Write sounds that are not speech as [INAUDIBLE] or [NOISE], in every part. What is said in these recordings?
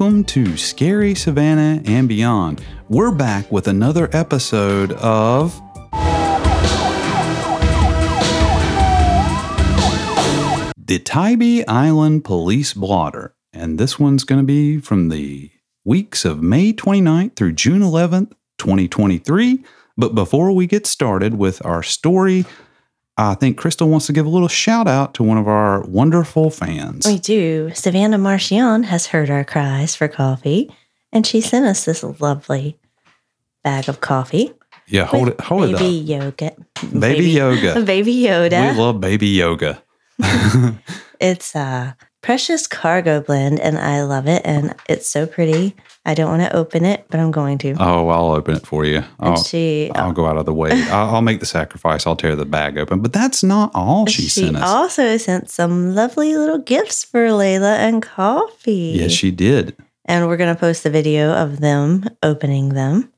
Welcome to Scary Savannah and Beyond. We're back with another episode of. The Tybee Island Police Blotter. And this one's going to be from the weeks of May 29th through June 11th, 2023. But before we get started with our story, I think Crystal wants to give a little shout out to one of our wonderful fans. We do. Savannah Marchion has heard our cries for coffee, and she sent us this lovely bag of coffee. Yeah, hold it, hold baby it yoga. up. Baby, yoga. [LAUGHS] Baby Yoda. We love baby yoga. [LAUGHS] it's a precious cargo blend, and I love it, and it's so pretty. I don't want to open it, but I'm going to. Oh, I'll open it for you. and I'll, she I'll go out of the way. [LAUGHS] I'll, I'll make the sacrifice. I'll tear the bag open. But that's not all she, sent us. She also sent some lovely little gifts for Layla and Coffee. yes, she did. and we're going to post the video of them opening them.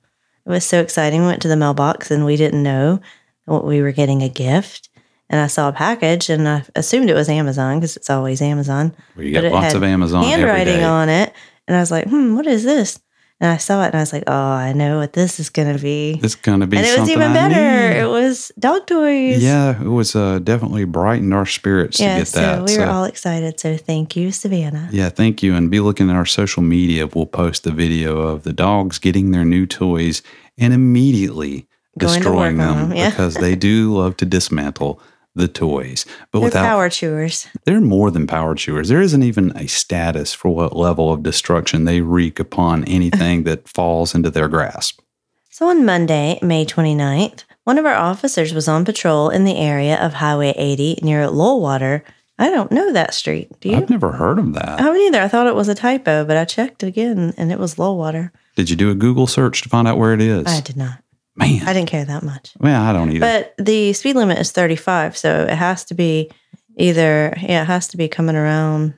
It was so exciting. We went to the mailbox and we didn't know what we were getting a gift. And I saw a package and I assumed it was Amazon because it's always Amazon. We But get it lots of Amazon handwriting on it. And I was like, hmm, what is this? And I saw it and I was like, oh, I know what this is going to be. It's gonna be And it was even I better. need. It was dog toys. Yeah, it was uh, definitely brightened our spirits Yeah, to get so that. we were so- all excited. So thank you, Savannah. Yeah, thank you. And be looking at our social media. We'll post the video of the dogs getting their new toys and immediately Going destroying them them, yeah. because they do love to dismantle the toys. But They're without power chewers. they're more than power chewers. There isn't even a status for what level of destruction they wreak upon anything [LAUGHS] that falls into their grasp. So on Monday, May 29th, one of our officers was on patrol in the area of Highway 80 near Lowwater. I don't know that street. Do you? I've never heard of that. I haven't either. I thought it was a typo, but I checked again and it was Lowwater. Did you do a Google search to find out where it is? I did not. Man, I didn't care that much. well, I don't either. But the speed limit is 35, so it has to be either, yeah, it has to be coming around.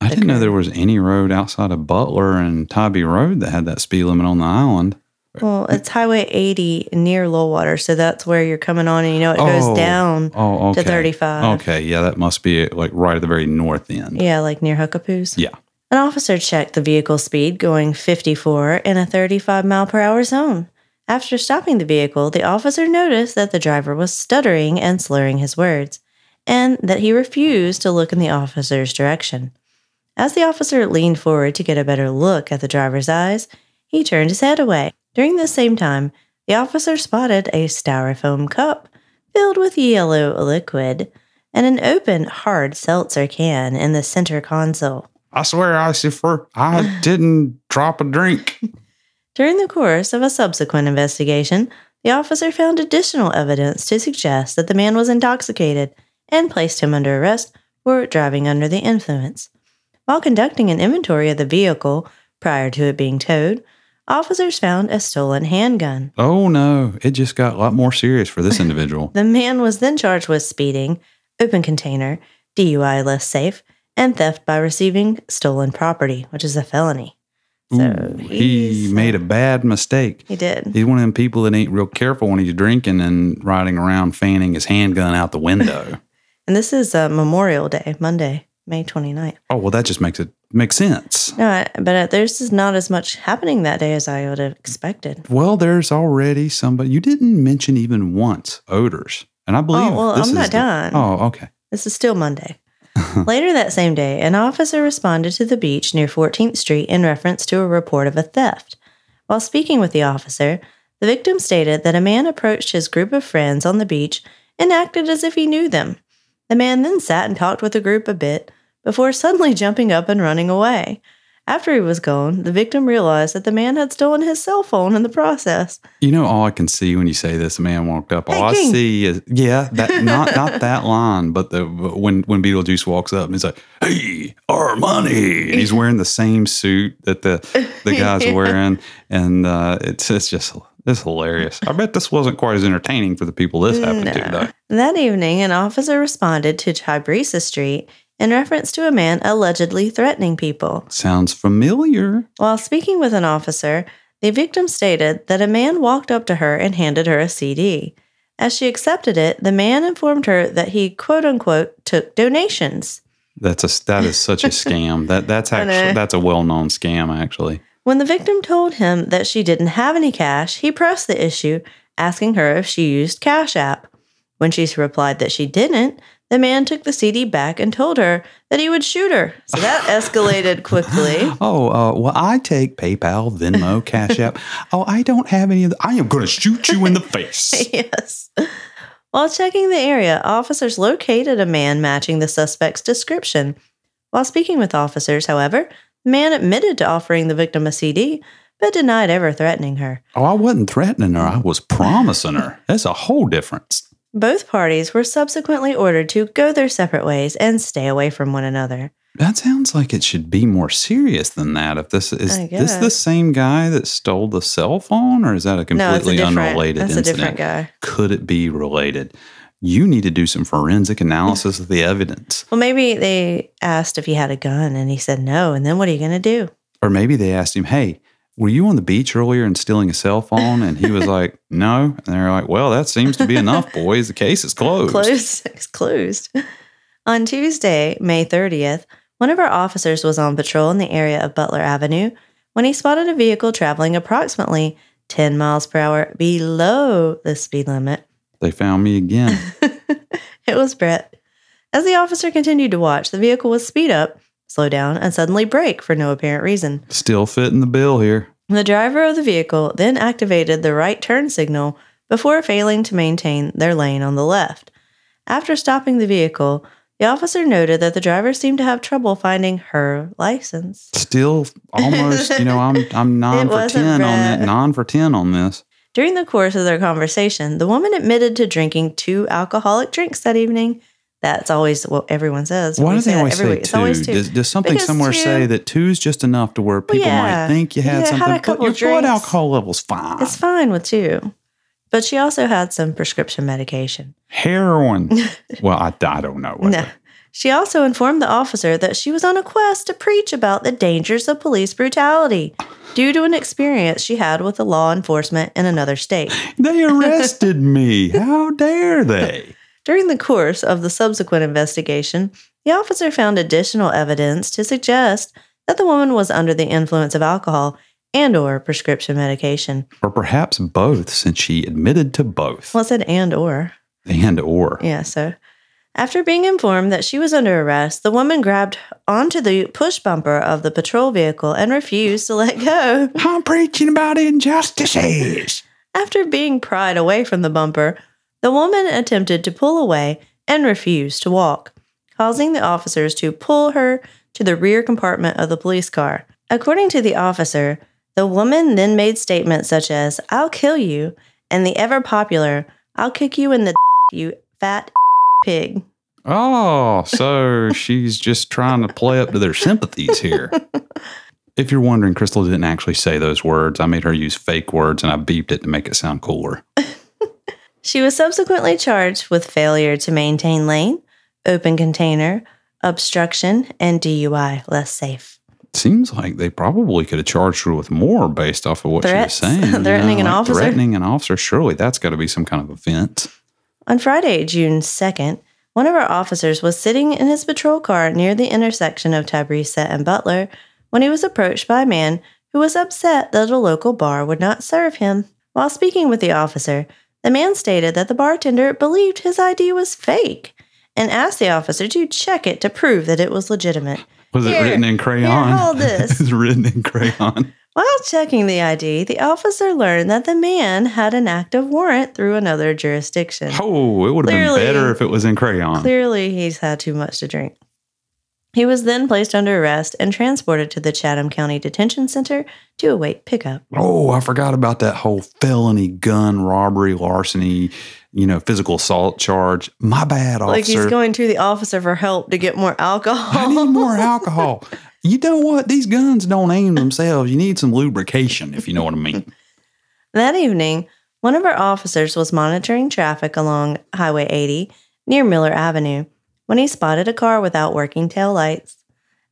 I didn't know there was any road outside of Butler and Tybee Road that had that speed limit on the island. Well, it's Highway 80 near Lowwater, so that's where you're coming on and you know it Oh. goes down. Oh, okay. To 35. Okay, yeah, that must be like right at the very north end. Yeah, like near Huc-A-Poo's. Yeah. An officer checked the vehicle speed going 54 in a 35 mile per hour zone. After stopping the vehicle, the officer noticed that the driver was stuttering and slurring his words, and that he refused to look in the officer's direction. As the officer leaned forward to get a better look at the driver's eyes, he turned his head away. During the same time, the officer spotted a styrofoam cup filled with yellow liquid and an open hard seltzer can in the center console. I swear, Icifer, I didn't drop a drink. [LAUGHS] During the course of a subsequent investigation, the officer found additional evidence to suggest that the man was intoxicated and placed him under arrest for driving under the influence. While conducting an inventory of the vehicle prior to it being towed, officers found a stolen handgun. Oh no, it just got a lot more serious for this [LAUGHS] individual. The man was then charged with speeding, open container, DUI less safe, and theft by receiving stolen property, which is a felony. So Ooh, he made uh, a bad mistake. He did. He's one of them people that ain't real careful when he's drinking and riding around fanning his handgun out the window. [LAUGHS] And this is uh, Memorial Day, Monday, May 29th. oh well, that just makes it make sense. No, I- but uh, there's just not as much happening that day as I would have expected. Well, there's already somebody. You didn't mention even once odors, and I believe. well, this I'm not the- done. oh, okay. This is still Monday. [LAUGHS] Later that same day, an officer responded to the beach near 14th Street in reference to a report of a theft. While speaking with the officer, the victim stated that a man approached his group of friends on the beach and acted as if he knew them. The man then sat and talked with the group a bit before suddenly jumping up and running away. After he was gone, the victim realized that the man had stolen his cell phone in the process. You know, all I can see when you say this, a man walked up. All I see is, yeah, that [LAUGHS] not not that line, but the when when Beetlejuice walks up and he's like, "Hey, our money," and he's wearing the same suit that the the guys [LAUGHS] Yeah. wearing, and uh, it's it's just it's hilarious. I bet this wasn't quite as entertaining for the people this happened to, though. That evening, an officer responded to Tybrisa Street in reference to a man allegedly threatening people. Sounds familiar. While speaking with an officer, the victim stated that a man walked up to her and handed her a CD. As she accepted it, the man informed her that he, quote unquote, took donations. That's a that is such a scam. That that's [LAUGHS] actually that's a well known scam. Actually, When the victim told him that she didn't have any cash, he pressed the issue, asking her if she used Cash App. When she replied that she didn't, the man took the CD back and told her that he would shoot her. So that [LAUGHS] escalated quickly. oh uh, well, I take PayPal, Venmo, [LAUGHS] Cash App. oh, I don't have any of. The, I am going to shoot you in the [LAUGHS] face. yes. While checking the area, officers located a man matching the suspect's description. While speaking with officers, however, the man admitted to offering the victim a CD, but denied ever threatening her. Oh, I wasn't threatening her. I was promising her. That's a whole difference. Both parties were subsequently ordered to go their separate ways and stay away from one another. That sounds like it should be more serious than that. If this is this the same guy that stole the cell phone, or is that a no, it's a completely unrelated That's a incident? different guy. Could it be related? You need to do some forensic analysis of the evidence. Well, maybe they asked if he had a gun, and he said no. And then what are you going to do? Or maybe they asked him, Hey, were you on the beach earlier and stealing a cell phone? And he was [LAUGHS] like, No. And they're like, Well, that seems to be enough, boys. The case is closed. Closed. [LAUGHS] It's closed. On Tuesday, May 30th, one of our officers was on patrol in the area of Butler Avenue when he spotted a vehicle traveling approximately 10 miles per hour below the speed limit. They found me again. [LAUGHS] It was Brett. As the officer continued to watch, the vehicle would speed up, slow down, and suddenly brake for no apparent reason. Still fitting the bill here. The driver of the vehicle then activated the right turn signal before failing to maintain their lane on the left. After stopping the vehicle, the officer noted that the driver seemed to have trouble finding her license. Still almost, you know, I'm I'm [LAUGHS] nine for wasn't ten on that. Nine for ten on this. During the course of their conversation, the woman admitted to drinking two alcoholic drinks that evening. That's always what everyone says. Why do they always say. Two? always two. Does, does something Because somewhere two- say that two is just enough to where people yeah. might think you had had a something, but couple your blood alcohol level's fine. It's fine with two. But she also had some prescription medication. Heroin. [LAUGHS] well, I, I don't know. No. She also informed the officer that she was on a quest to preach about the dangers of police brutality due to an experience she had with the law enforcement in another state. They [LAUGHS] arrested me. How dare they? During the course of the subsequent investigation, the officer found additional evidence to suggest that the woman was under the influence of alcohol and or prescription medication. Or perhaps both, since she admitted to both. Well, it said and or. And or. Yeah, so after being informed that she was under arrest, the woman grabbed onto the push bumper of the patrol vehicle and refused to let go. I'm preaching about injustices. After being pried away from the bumper, the woman attempted to pull away and refused to walk, causing the officers to pull her to the rear compartment of the police car. According to the officer, the woman then made statements such as, I'll kill you, and the ever popular, I'll kick you in the [LAUGHS] you fat [LAUGHS] pig. Oh, so [LAUGHS] she's just trying to play up to their sympathies here. If you're wondering, Crystal didn't actually say those words. I made her use fake words and I beeped it to make it sound cooler. She was subsequently charged with failure to maintain lane, open container, obstruction, and DUI, less safe. Seems like they probably could have charged her with more based off of what Threats? she was [LAUGHS] saying. Threatening an officer? Threatening an officer. Surely that's got to be some kind of offense. On Friday, June 2nd, one of our officers was sitting in his patrol car near the intersection of Tybrisa and Butler when he was approached by a man who was upset that a local bar would not serve him. While speaking with the officer, the man stated that the bartender believed his ID was fake and asked the officer to check it to prove that it was legitimate. Was it written in crayon? Here, hold [LAUGHS] this. it's written in crayon. While checking the ID, the officer learned that the man had an active warrant through another jurisdiction. Oh, it would have been better if it was in crayon. Clearly, he's had too much to drink. He was then placed under arrest and transported to the Chatham County Detention Center to await pickup. Oh, I forgot about that whole felony gun robbery, larceny, you know, physical assault charge. My bad, officer. Like he's going to the officer for help to get more alcohol. I need more [LAUGHS] alcohol. You know what? These guns don't aim themselves. You need some lubrication, if you know what I mean. that evening, one of our officers was monitoring traffic along Highway 80 near Miller Avenue when he spotted a car without working tail lights.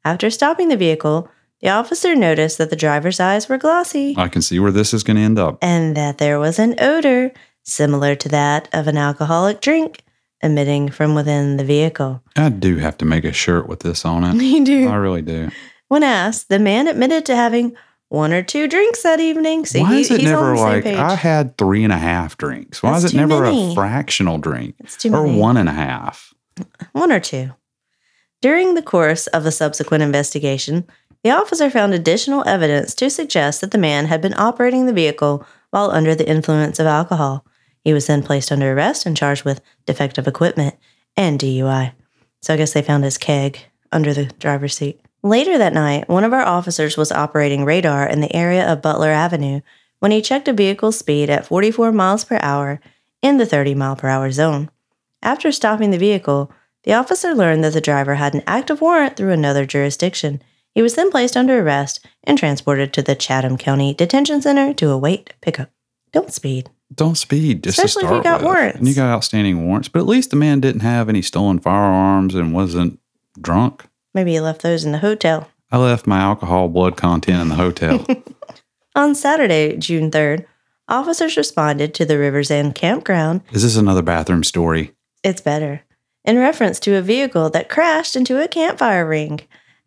After stopping the vehicle, the officer noticed that the driver's eyes were glossy. I can see where this is going to end up. and that there was an odor similar to that of an alcoholic drink emitting from within the vehicle. I do have to make a shirt with this on it. [LAUGHS] You do. I really do. When asked, the man admitted to having one or two drinks that evening. See, Why he- is it he's on never like page. I had three and a half drinks? Why That's is it never many. a fractional drink It's too or one and a half? One or two. During the course of a subsequent investigation, the officer found additional evidence to suggest that the man had been operating the vehicle while under the influence of alcohol. He was then placed under arrest and charged with defective equipment and DUI. So I guess they found his keg under the driver's seat. Later that night, one of our officers was operating radar in the area of Butler Avenue when he checked a vehicle's speed at 44 miles per hour in the 30 mile per hour zone. After stopping the vehicle, the officer learned that the driver had an active warrant through another jurisdiction. He was then placed under arrest and transported to the Chatham County Detention Center to await pickup. Don't speed. Don't speed, Especially if you got with. warrants. And you got outstanding warrants, but at least the man didn't have any stolen firearms and wasn't drunk. Maybe he left those in the hotel. I left my alcohol blood content in the hotel. [LAUGHS] On Saturday, June 3rd, officers responded to the Rivers End campground. Is this another bathroom story? It's better. In reference to a vehicle that crashed into a campfire ring.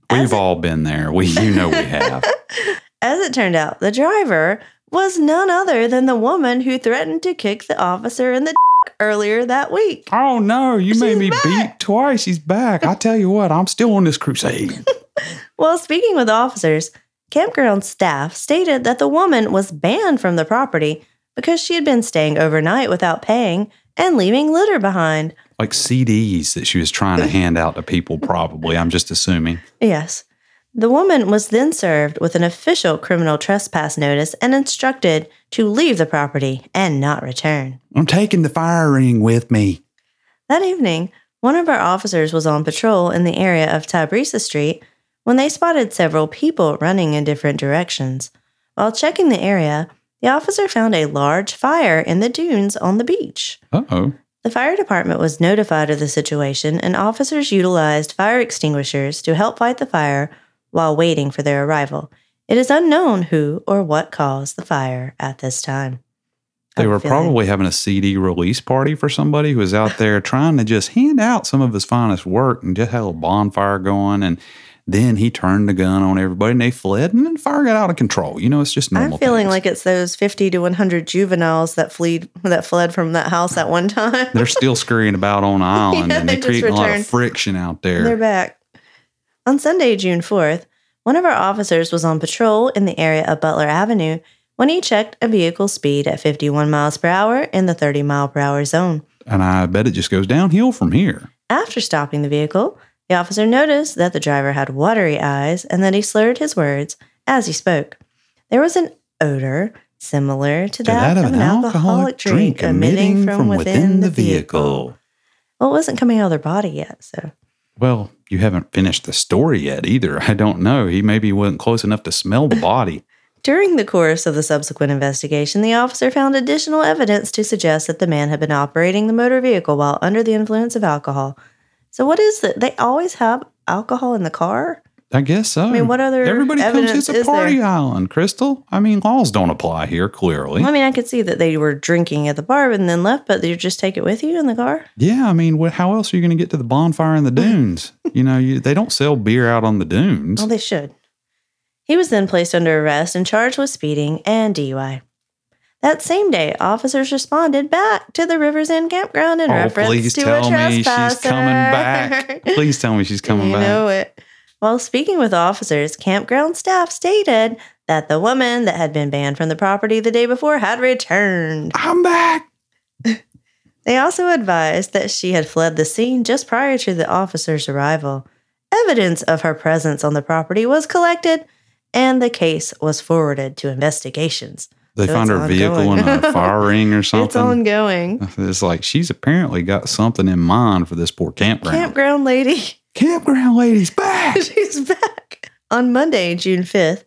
As We've it- all been there. We, you know, we have. [LAUGHS] As it turned out, the driver was none other than the woman who threatened to kick the officer in the earlier that week. Oh no, you made She's me back. beat twice. He's back. I tell you what, I'm still on this crusade. [LAUGHS] While speaking with officers, campground staff stated that the woman was banned from the property because she had been staying overnight without paying and leaving litter behind. like CDs that she was trying to hand out to people, probably. I'm just assuming. Yes. The woman was then served with an official criminal trespass notice and instructed to leave the property and not return. I'm taking the fire ring with me. That evening, one of our officers was on patrol in the area of Tybrisa Street when they spotted several people running in different directions. While checking the area, the officer found a large fire in the dunes on the beach. Uh oh. The fire department was notified of the situation, and officers utilized fire extinguishers to help fight the fire while waiting for their arrival. It is unknown who or what caused the fire at this time. They were feeling- probably having a CD release party for somebody who was out there trying to just hand out some of his finest work and just had a bonfire going. And then he turned the gun on everybody and they fled and then the fire got out of control. You know, it's just normal. I'm feeling things. like it's those 50 to 100 juveniles that fled that fled from that house at one time. they're still [LAUGHS] scurrying about on the island Yeah, and they they're creating a lot of friction out there. They're back. On Sunday, June 4th, one of our officers was on patrol in the area of Butler Avenue when he checked a vehicle's speed at 51 miles per hour in the 30 mile per hour zone. and I bet it just goes downhill from here. After stopping the vehicle, the officer noticed that the driver had watery eyes and that he slurred his words as he spoke. There was an odor similar to To that, of an alcoholic drink emitting from within the vehicle. Well, it wasn't coming out of their body yet, so. Well, you haven't finished the story yet either. I don't know. He maybe wasn't close enough to smell the body. [LAUGHS] During the course of the subsequent investigation, the officer found additional evidence to suggest that the man had been operating the motor vehicle while under the influence of alcohol. So, what is it? They always have alcohol in the car? I guess so. I mean, what other Everybody comes. It's a party there? island, Crystal. I mean, laws don't apply here. Clearly, Well, I mean, I could see that they were drinking at the bar and then left, but you just take it with you in the car? yeah. I mean, what, how else are you going to get to the bonfire in the mm. dunes? you know, you, they don't sell beer out on the dunes. Well, they should. He was then placed under arrest and charged with speeding and DUI. That same day, officers responded back to the Rivers End campground in oh, reference please to tell a me she's coming back. [LAUGHS] Please tell me she's coming you back. know it. While speaking with officers, campground staff stated that the woman that had been banned from the property the day before had returned. I'm back. [LAUGHS] They also advised that she had fled the scene just prior to the officer's arrival. Evidence of her presence on the property was collected, and the case was forwarded to investigations. They found her vehicle in ongoing. a [LAUGHS] fire ring or something. It's ongoing. It's like she's apparently got something in mind for this poor campground. Campground lady. campground lady's [LAUGHS] back. She's back. On Monday, June 5th,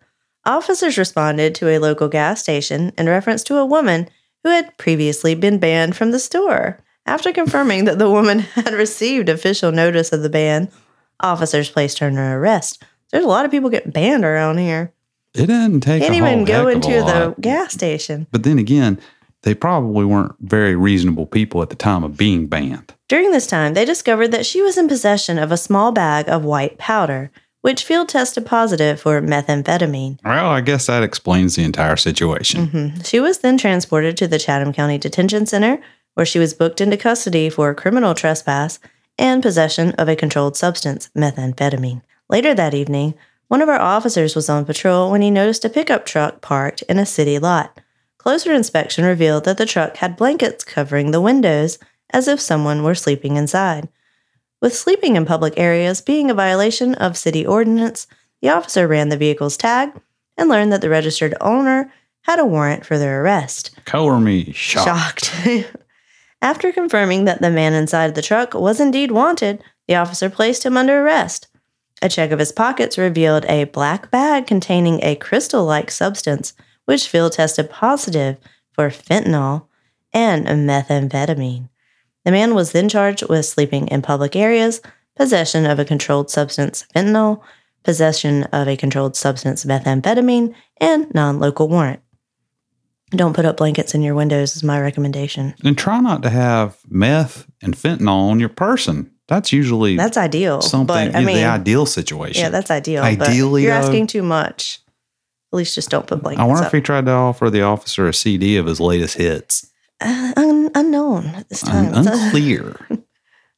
officers responded to a local gas station in reference to a woman who had previously been banned from the store. After confirming that the woman [LAUGHS] had received official notice of the ban, officers placed her under arrest. There's a lot of people getting banned around here. It didn't take a even go into the gas station. But then again, they probably weren't very reasonable people at the time of being banned. During this time, they discovered that she was in possession of a small bag of white powder, which field tested positive for methamphetamine. Well, I guess that explains the entire situation. Mhm. She was then transported to the Chatham County Detention Center, where she was booked into custody for criminal trespass and possession of a controlled substance, methamphetamine. Later that evening, one of our officers was on patrol when he noticed a pickup truck parked in a city lot. Closer inspection revealed that the truck had blankets covering the windows as if someone were sleeping inside. With sleeping in public areas being a violation of city ordinance, the officer ran the vehicle's tag and learned that the registered owner had a warrant for their arrest. Color me shocked. Shocked. [LAUGHS] After confirming that the man inside the truck was indeed wanted, the officer placed him under arrest. A check of his pockets revealed a black bag containing a crystal like substance, which field tested positive for fentanyl and methamphetamine. The man was then charged with sleeping in public areas, possession of a controlled substance, fentanyl, possession of a controlled substance, methamphetamine, and non local warrant. Don't put up blankets in your windows, is my recommendation. And try not to have meth and fentanyl on your person. That's usually That's ideal. something, but I mean, the ideal situation. yeah, that's ideal. Ideally, but you're though- asking too much. At least just don't put blankets I wonder up. if he tried to offer the officer a CD of his latest hits. Uh, un- unknown at this time. Un- [LAUGHS] unclear.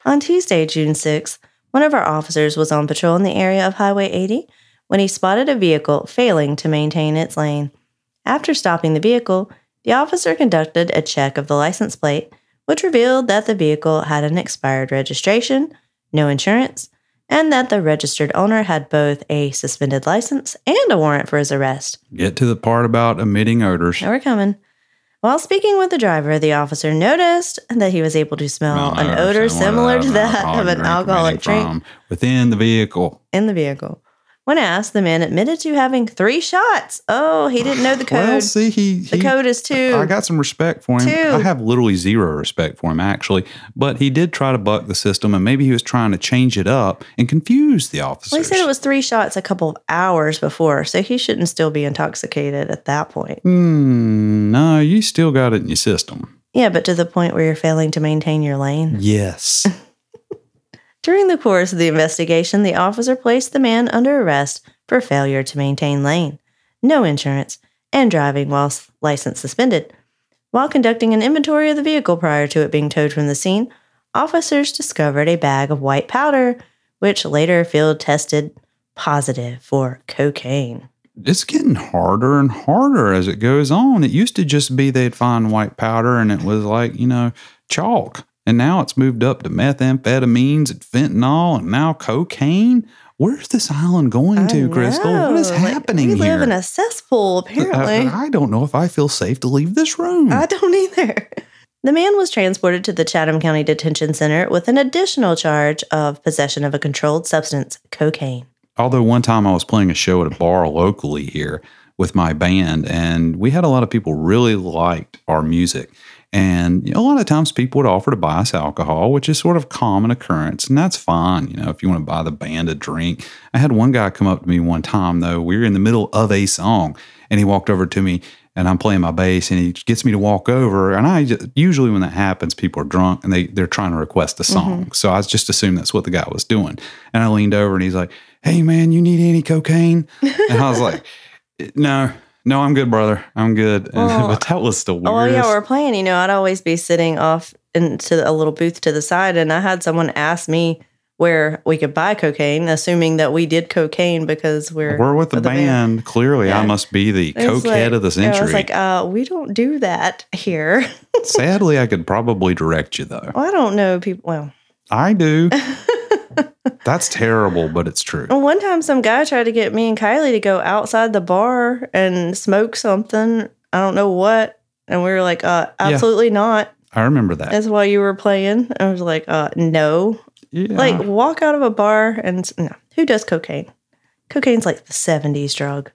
On Tuesday, June 6th, one of our officers was on patrol in the area of Highway 80 when he spotted a vehicle failing to maintain its lane. After stopping the vehicle, the officer conducted a check of the license plate, which revealed that the vehicle had an expired registration, no insurance, and that the registered owner had both a suspended license and a warrant for his arrest. Get to the part about emitting odors. Now we're coming. While speaking with the driver, the officer noticed that he was able to smell an odor similar to that of an alcoholic drink within the vehicle. in the vehicle. When asked, the man admitted to having three shots. Oh, he didn't know the [SIGHS] code. Well, see, he, the he code is two. I got some respect for him. Two. I have literally zero respect for him, actually. But he did try to buck the system, and maybe he was trying to change it up and confuse the officers. well, he said it was three shots a couple of hours before, so he shouldn't still be intoxicated at that point. Hmm, no, you still got it in your system. Yeah, but to the point where you're failing to maintain your lane. Yes. [LAUGHS] During the course of the investigation, the officer placed the man under arrest for failure to maintain lane, no insurance, and driving while license suspended. While conducting an inventory of the vehicle prior to it being towed from the scene, officers discovered a bag of white powder, which later field tested positive for cocaine. it's getting harder and harder as it goes on. It used to just be they'd find white powder and it was like, you know, chalk. And now it's moved up to methamphetamines and fentanyl and now cocaine. Where's this island going I to, Crystal? What is know, like, happening we here? live in a cesspool, uh, uh, apparently. I, I don't know if I feel safe to leave this room. I don't either. [LAUGHS] The man was transported to the Chatham County Detention Center with an additional charge of possession of a controlled substance, cocaine. Although one time I was playing a show at a bar locally here with my band, and we had a lot of people really liked our music. And you know, a lot of times people would offer to buy us alcohol, which is sort of common occurrence, and that's fine. You know, if you want to buy the band a drink. I had one guy come up to me one time though. We were in the middle of a song, and he walked over to me, and I'm playing my bass, and he gets me to walk over. And I just, usually when that happens, people are drunk and they they're trying to request a song. Mm-hmm. So I just assumed that's what the guy was doing. And I leaned over, and he's like, "Hey man, you need any cocaine?" And I was like, "No." No, I'm good, brother. I'm good. And- [LAUGHS] Well, but that was the weirdest. Oh, yeah, we're playing. You know, I'd always be sitting off into a little booth to the side, and I had someone ask me where we could buy cocaine, assuming that we did cocaine because we're We're with the, with the band. band. Clearly, I must be the cokehead like- of the yeah, century. I was like, uh, we don't do that here. [LAUGHS] Sadly, I could probably direct you though. well, I don't know people. Well, I do. [LAUGHS] That's terrible, but it's true. one time some guy tried to get me and Kylie to go outside the bar and smoke something. I don't know what. And we were like, uh, absolutely not. I remember that. That's why you were playing. I was like, uh, no. Yeah. Like, walk out of a bar and no. Who does cocaine? Cocaine's like the 70s drug.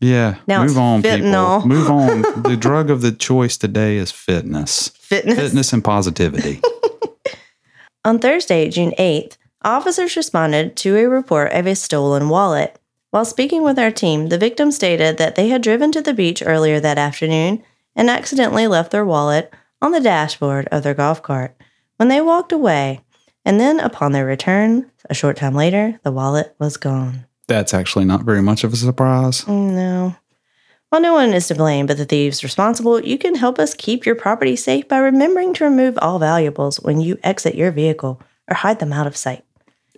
yeah. now Move on, fentanyl. people. Move on. [LAUGHS] the drug of the choice today is fitness. Fitness. Fitness and positivity. [LAUGHS] On Thursday, June 8th, officers responded to a report of a stolen wallet. While speaking with our team, the victim stated that they had driven to the beach earlier that afternoon and accidentally left their wallet on the dashboard of their golf cart when they walked away. And then, upon their return, a short time later, the wallet was gone. That's actually not very much of a surprise. No. While no one is to blame but the thieves responsible, you can help us keep your property safe by remembering to remove all valuables when you exit your vehicle or hide them out of sight.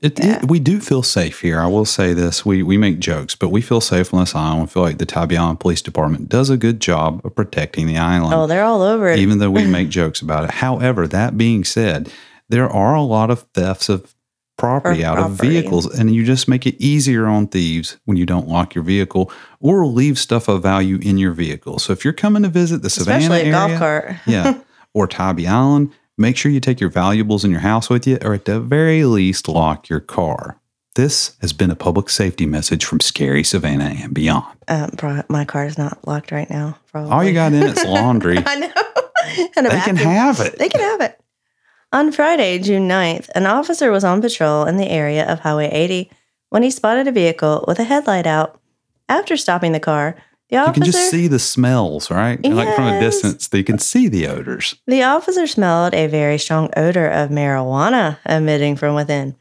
It, Yeah. it, we do feel safe here. I will say this: we we make jokes, but we feel safe on this island. We feel like the Tybee Island Police Department does a good job of protecting the island, Oh, they're all over it. even though we [LAUGHS] make jokes about it. However, that being said, there are a lot of thefts of property Or out of vehicles, and you just make it easier on thieves when you don't lock your vehicle or leave stuff of value in your vehicle. So if you're coming to visit the Savannah Especially a area, golf cart. yeah, [LAUGHS] or Tybee Island, make sure you take your valuables in your house with you, or at the very least, lock your car. This has been a public safety message from Scary Savannah and beyond. Um, my car is not locked right now. Probably. All you got in it's laundry. [LAUGHS] I know. [LAUGHS] And a They can have it. They can have it. On Friday, June 9th, an officer was on patrol in the area of Highway 80 when he spotted a vehicle with a headlight out. After stopping the car, the You can just see the smells, right? Like from a distance, you can see the odors. the officer smelled a very strong odor of marijuana emitting from within.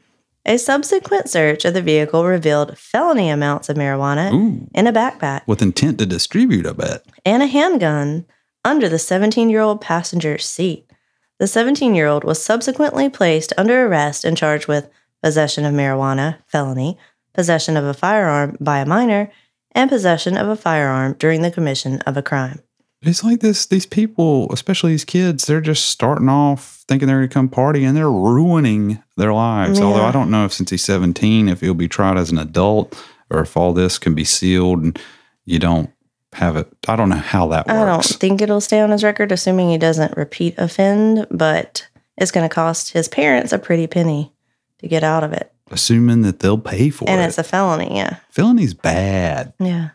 A subsequent search of the vehicle revealed felony amounts of marijuana Ooh, in a backpack with intent to distribute, I bet. and a handgun under the 17 year old passenger's seat. The 17 year old was subsequently placed under arrest and charged with possession of marijuana, felony, possession of a firearm by a minor, and possession of a firearm during the commission of a crime. It's like this these people, especially these kids, they're just starting off thinking they're gonna come party and they're ruining their lives. Although I don't know if since he's 17, if he'll be tried as an adult or if all this can be sealed and you don't have it. I don't know how that I don't think it'll stay on his record, assuming he doesn't repeat offend, but it's going to cost his parents a pretty penny to get out of it. Assuming that they'll pay for and it. And it's a felony, yeah. Felony's bad. Yeah.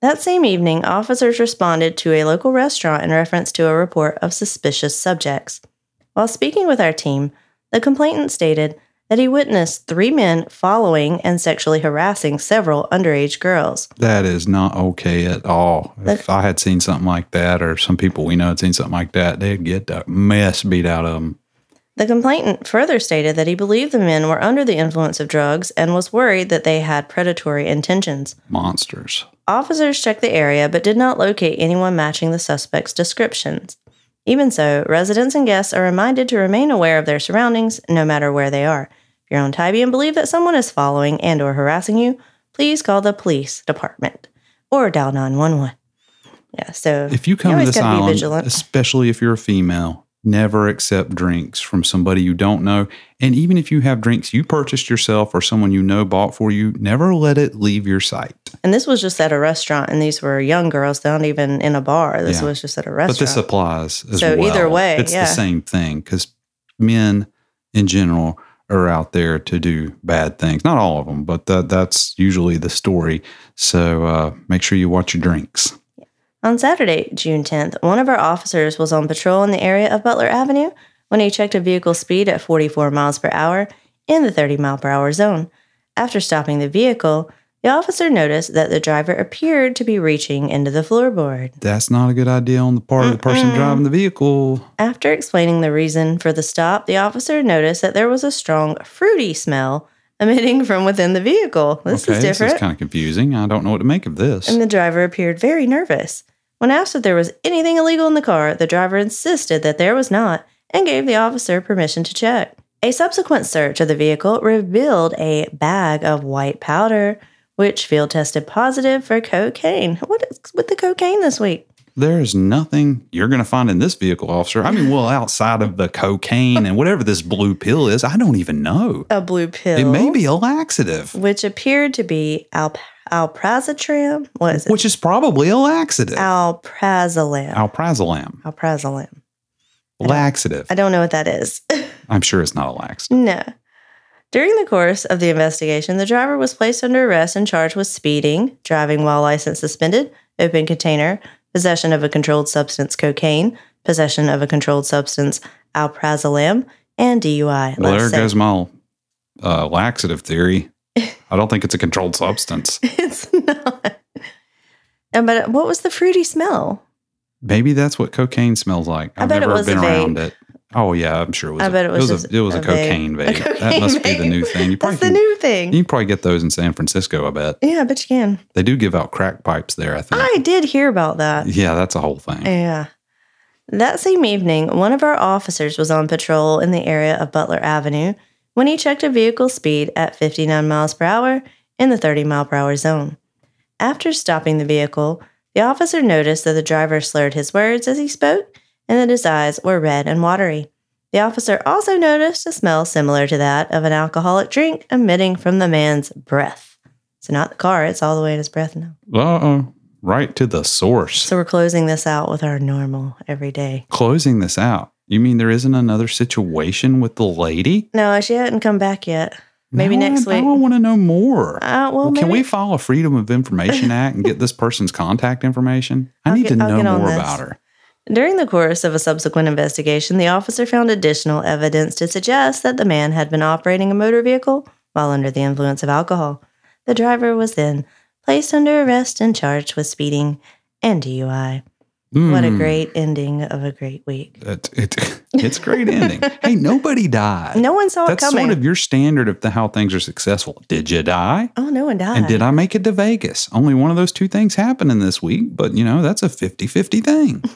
That same evening, officers responded to a local restaurant in reference to a report of suspicious subjects. While speaking with our team, the complainant stated that he witnessed three men following and sexually harassing several underage girls. That is not okay at all. If I had seen something like that, or some people we know had seen something like that, they'd get the mess beat out of them. The complainant further stated that he believed the men were under the influence of drugs and was worried that they had predatory intentions. Monsters. Officers checked the area but did not locate anyone matching the suspect's descriptions. Even so, residents and guests are reminded to remain aware of their surroundings no matter where they are. If you're on Tybee and believe that someone is following and or harassing you, please call the police department or dial 911. Yeah, so If you come to always this island, vigilant. especially if you're a female, never accept drinks from somebody you don't know. And even if you have drinks you purchased yourself or someone you know bought for you, never let it leave your sight. and this was just at a restaurant, and these were young girls, not even in a bar. This Yeah. was just at a restaurant. But this applies as So well. either way, it's yeah. the same thing because men in general are out there to do bad things. Not all of them, but that, that's usually the story. So uh, make sure you watch your drinks. On Saturday, June 10th, one of our officers was on patrol in the area of Butler Avenue when he checked a vehicle speed at 44 miles per hour in the 30 mile per hour zone. After stopping the vehicle, the officer noticed that the driver appeared to be reaching into the floorboard. That's not a good idea on the part of the person driving the vehicle. After explaining the reason for the stop, the officer noticed that there was a strong fruity smell emitting from within the vehicle. This okay, is different. this is kind of confusing. I don't know what to make of this. and the driver appeared very nervous. When asked if there was anything illegal in the car, the driver insisted that there was not and gave the officer permission to check. A subsequent search of the vehicle revealed a bag of white powder, which field tested positive for cocaine. What is with the cocaine this week? There's nothing you're going to find in this vehicle, officer. I mean, well, [SIGHS] outside of the cocaine and whatever this blue pill is, I don't even know. A blue pill. It may be a laxative, Which appeared to be alp- alprazolam. What is it? which is probably a laxative. Alprazolam. Alprazolam, Alprazolam. laxative. I don't know what that is. [LAUGHS] I'm sure it's not a laxative. No. During the course of the investigation, the driver was placed under arrest and charged with speeding, driving while license suspended, open container, possession of a controlled substance cocaine, possession of a controlled substance alprazolam, and DUI. Well, there say. goes my uh, laxative theory. I don't think it's a controlled substance. [LAUGHS] it's not. And but what was the fruity smell? Maybe that's what cocaine smells like. I I've bet it never was a been vape. around it. Oh yeah, I'm sure it was. I a- bet it was a, just it was a, a vape. cocaine [LAUGHS] A vape. that cocaine must be the new thing. You That's the can, new thing. you can probably get those in San Francisco. I bet yeah, I bet you can. they do give out crack pipes there. I think. I did hear about that. yeah, that's a whole thing. Yeah. That same evening, one of our officers was on patrol in the area of Butler Avenue when he checked a vehicle's speed at 59 miles per hour in the 30 mile per hour zone. After stopping the vehicle, the officer noticed that the driver slurred his words as he spoke and that his eyes were red and watery. The officer also noticed a smell similar to that of an alcoholic drink emitting from the man's breath. So, not the car, it's all the way in his breath now. Uh oh, right to the source. So, we're closing this out with our normal everyday. Closing this out. You mean there isn't another situation with the lady? No, she hadn't come back yet. Maybe Now I- next week. I want to know more. Uh, well, Well, can we file a Freedom of Information Act and get this person's contact information? I I'll need get- to know more about her. During the course of a subsequent investigation, the officer found additional evidence to suggest that the man had been operating a motor vehicle while under the influence of alcohol. The driver was then placed under arrest and charged with speeding and DUI. What a Hmm. great ending of a great week. It, it, [LAUGHS] it's a great ending. [LAUGHS] hey, nobody died. No one saw That's it coming. That's sort of your standard of the, how things are successful. Did you die? oh, no one died. And did I make it to Vegas? Only one of those two things happened in this week, but you know, that's a 50 50 thing. [LAUGHS]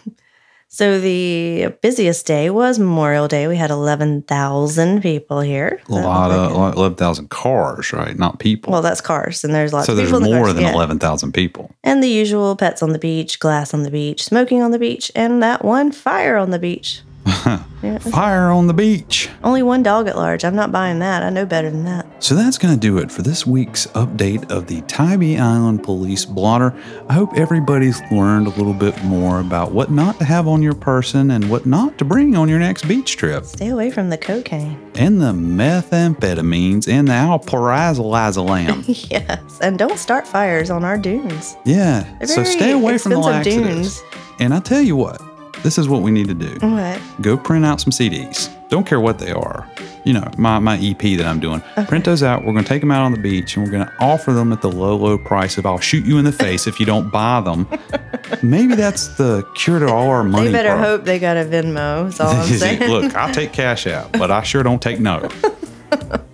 So the busiest day was Memorial Day. We had 11,000 people here. A lot of 11,000 cars, right? Not people. Well, that's cars, and there's lots so of there's people in the more cars, than yeah. 11,000 people. And the usual pets on the beach, glass on the beach, smoking on the beach, and that one fire on the beach. [LAUGHS] Yeah, Fire on the beach. only one dog at large. I'm not buying that. I know better than that. So that's going to do it for this week's update of the Tybee Island Police Blotter. I hope everybody's learned a little bit more about what not to have on your person and what not to bring on your next beach trip, Stay away from the cocaine. [LAUGHS] and the methamphetamines and the alprazolam. [LAUGHS] yes, and don't start fires on our dunes. yeah, so stay away from the laxatives. dunes. And I tell you what, this is what we need to do. What? go print out some CDs. Don't care what they are. You know, my, my EP that I'm doing. Print those out. We're going to take them out on the beach and we're going to offer them at the low, low price of I'll shoot you in the face if you don't buy them. [LAUGHS] Maybe that's the cure to all our money. They better problem. hope they got a Venmo. Is all I'm [LAUGHS] saying. Look, I'll take cash out, but I sure don't take no. [LAUGHS]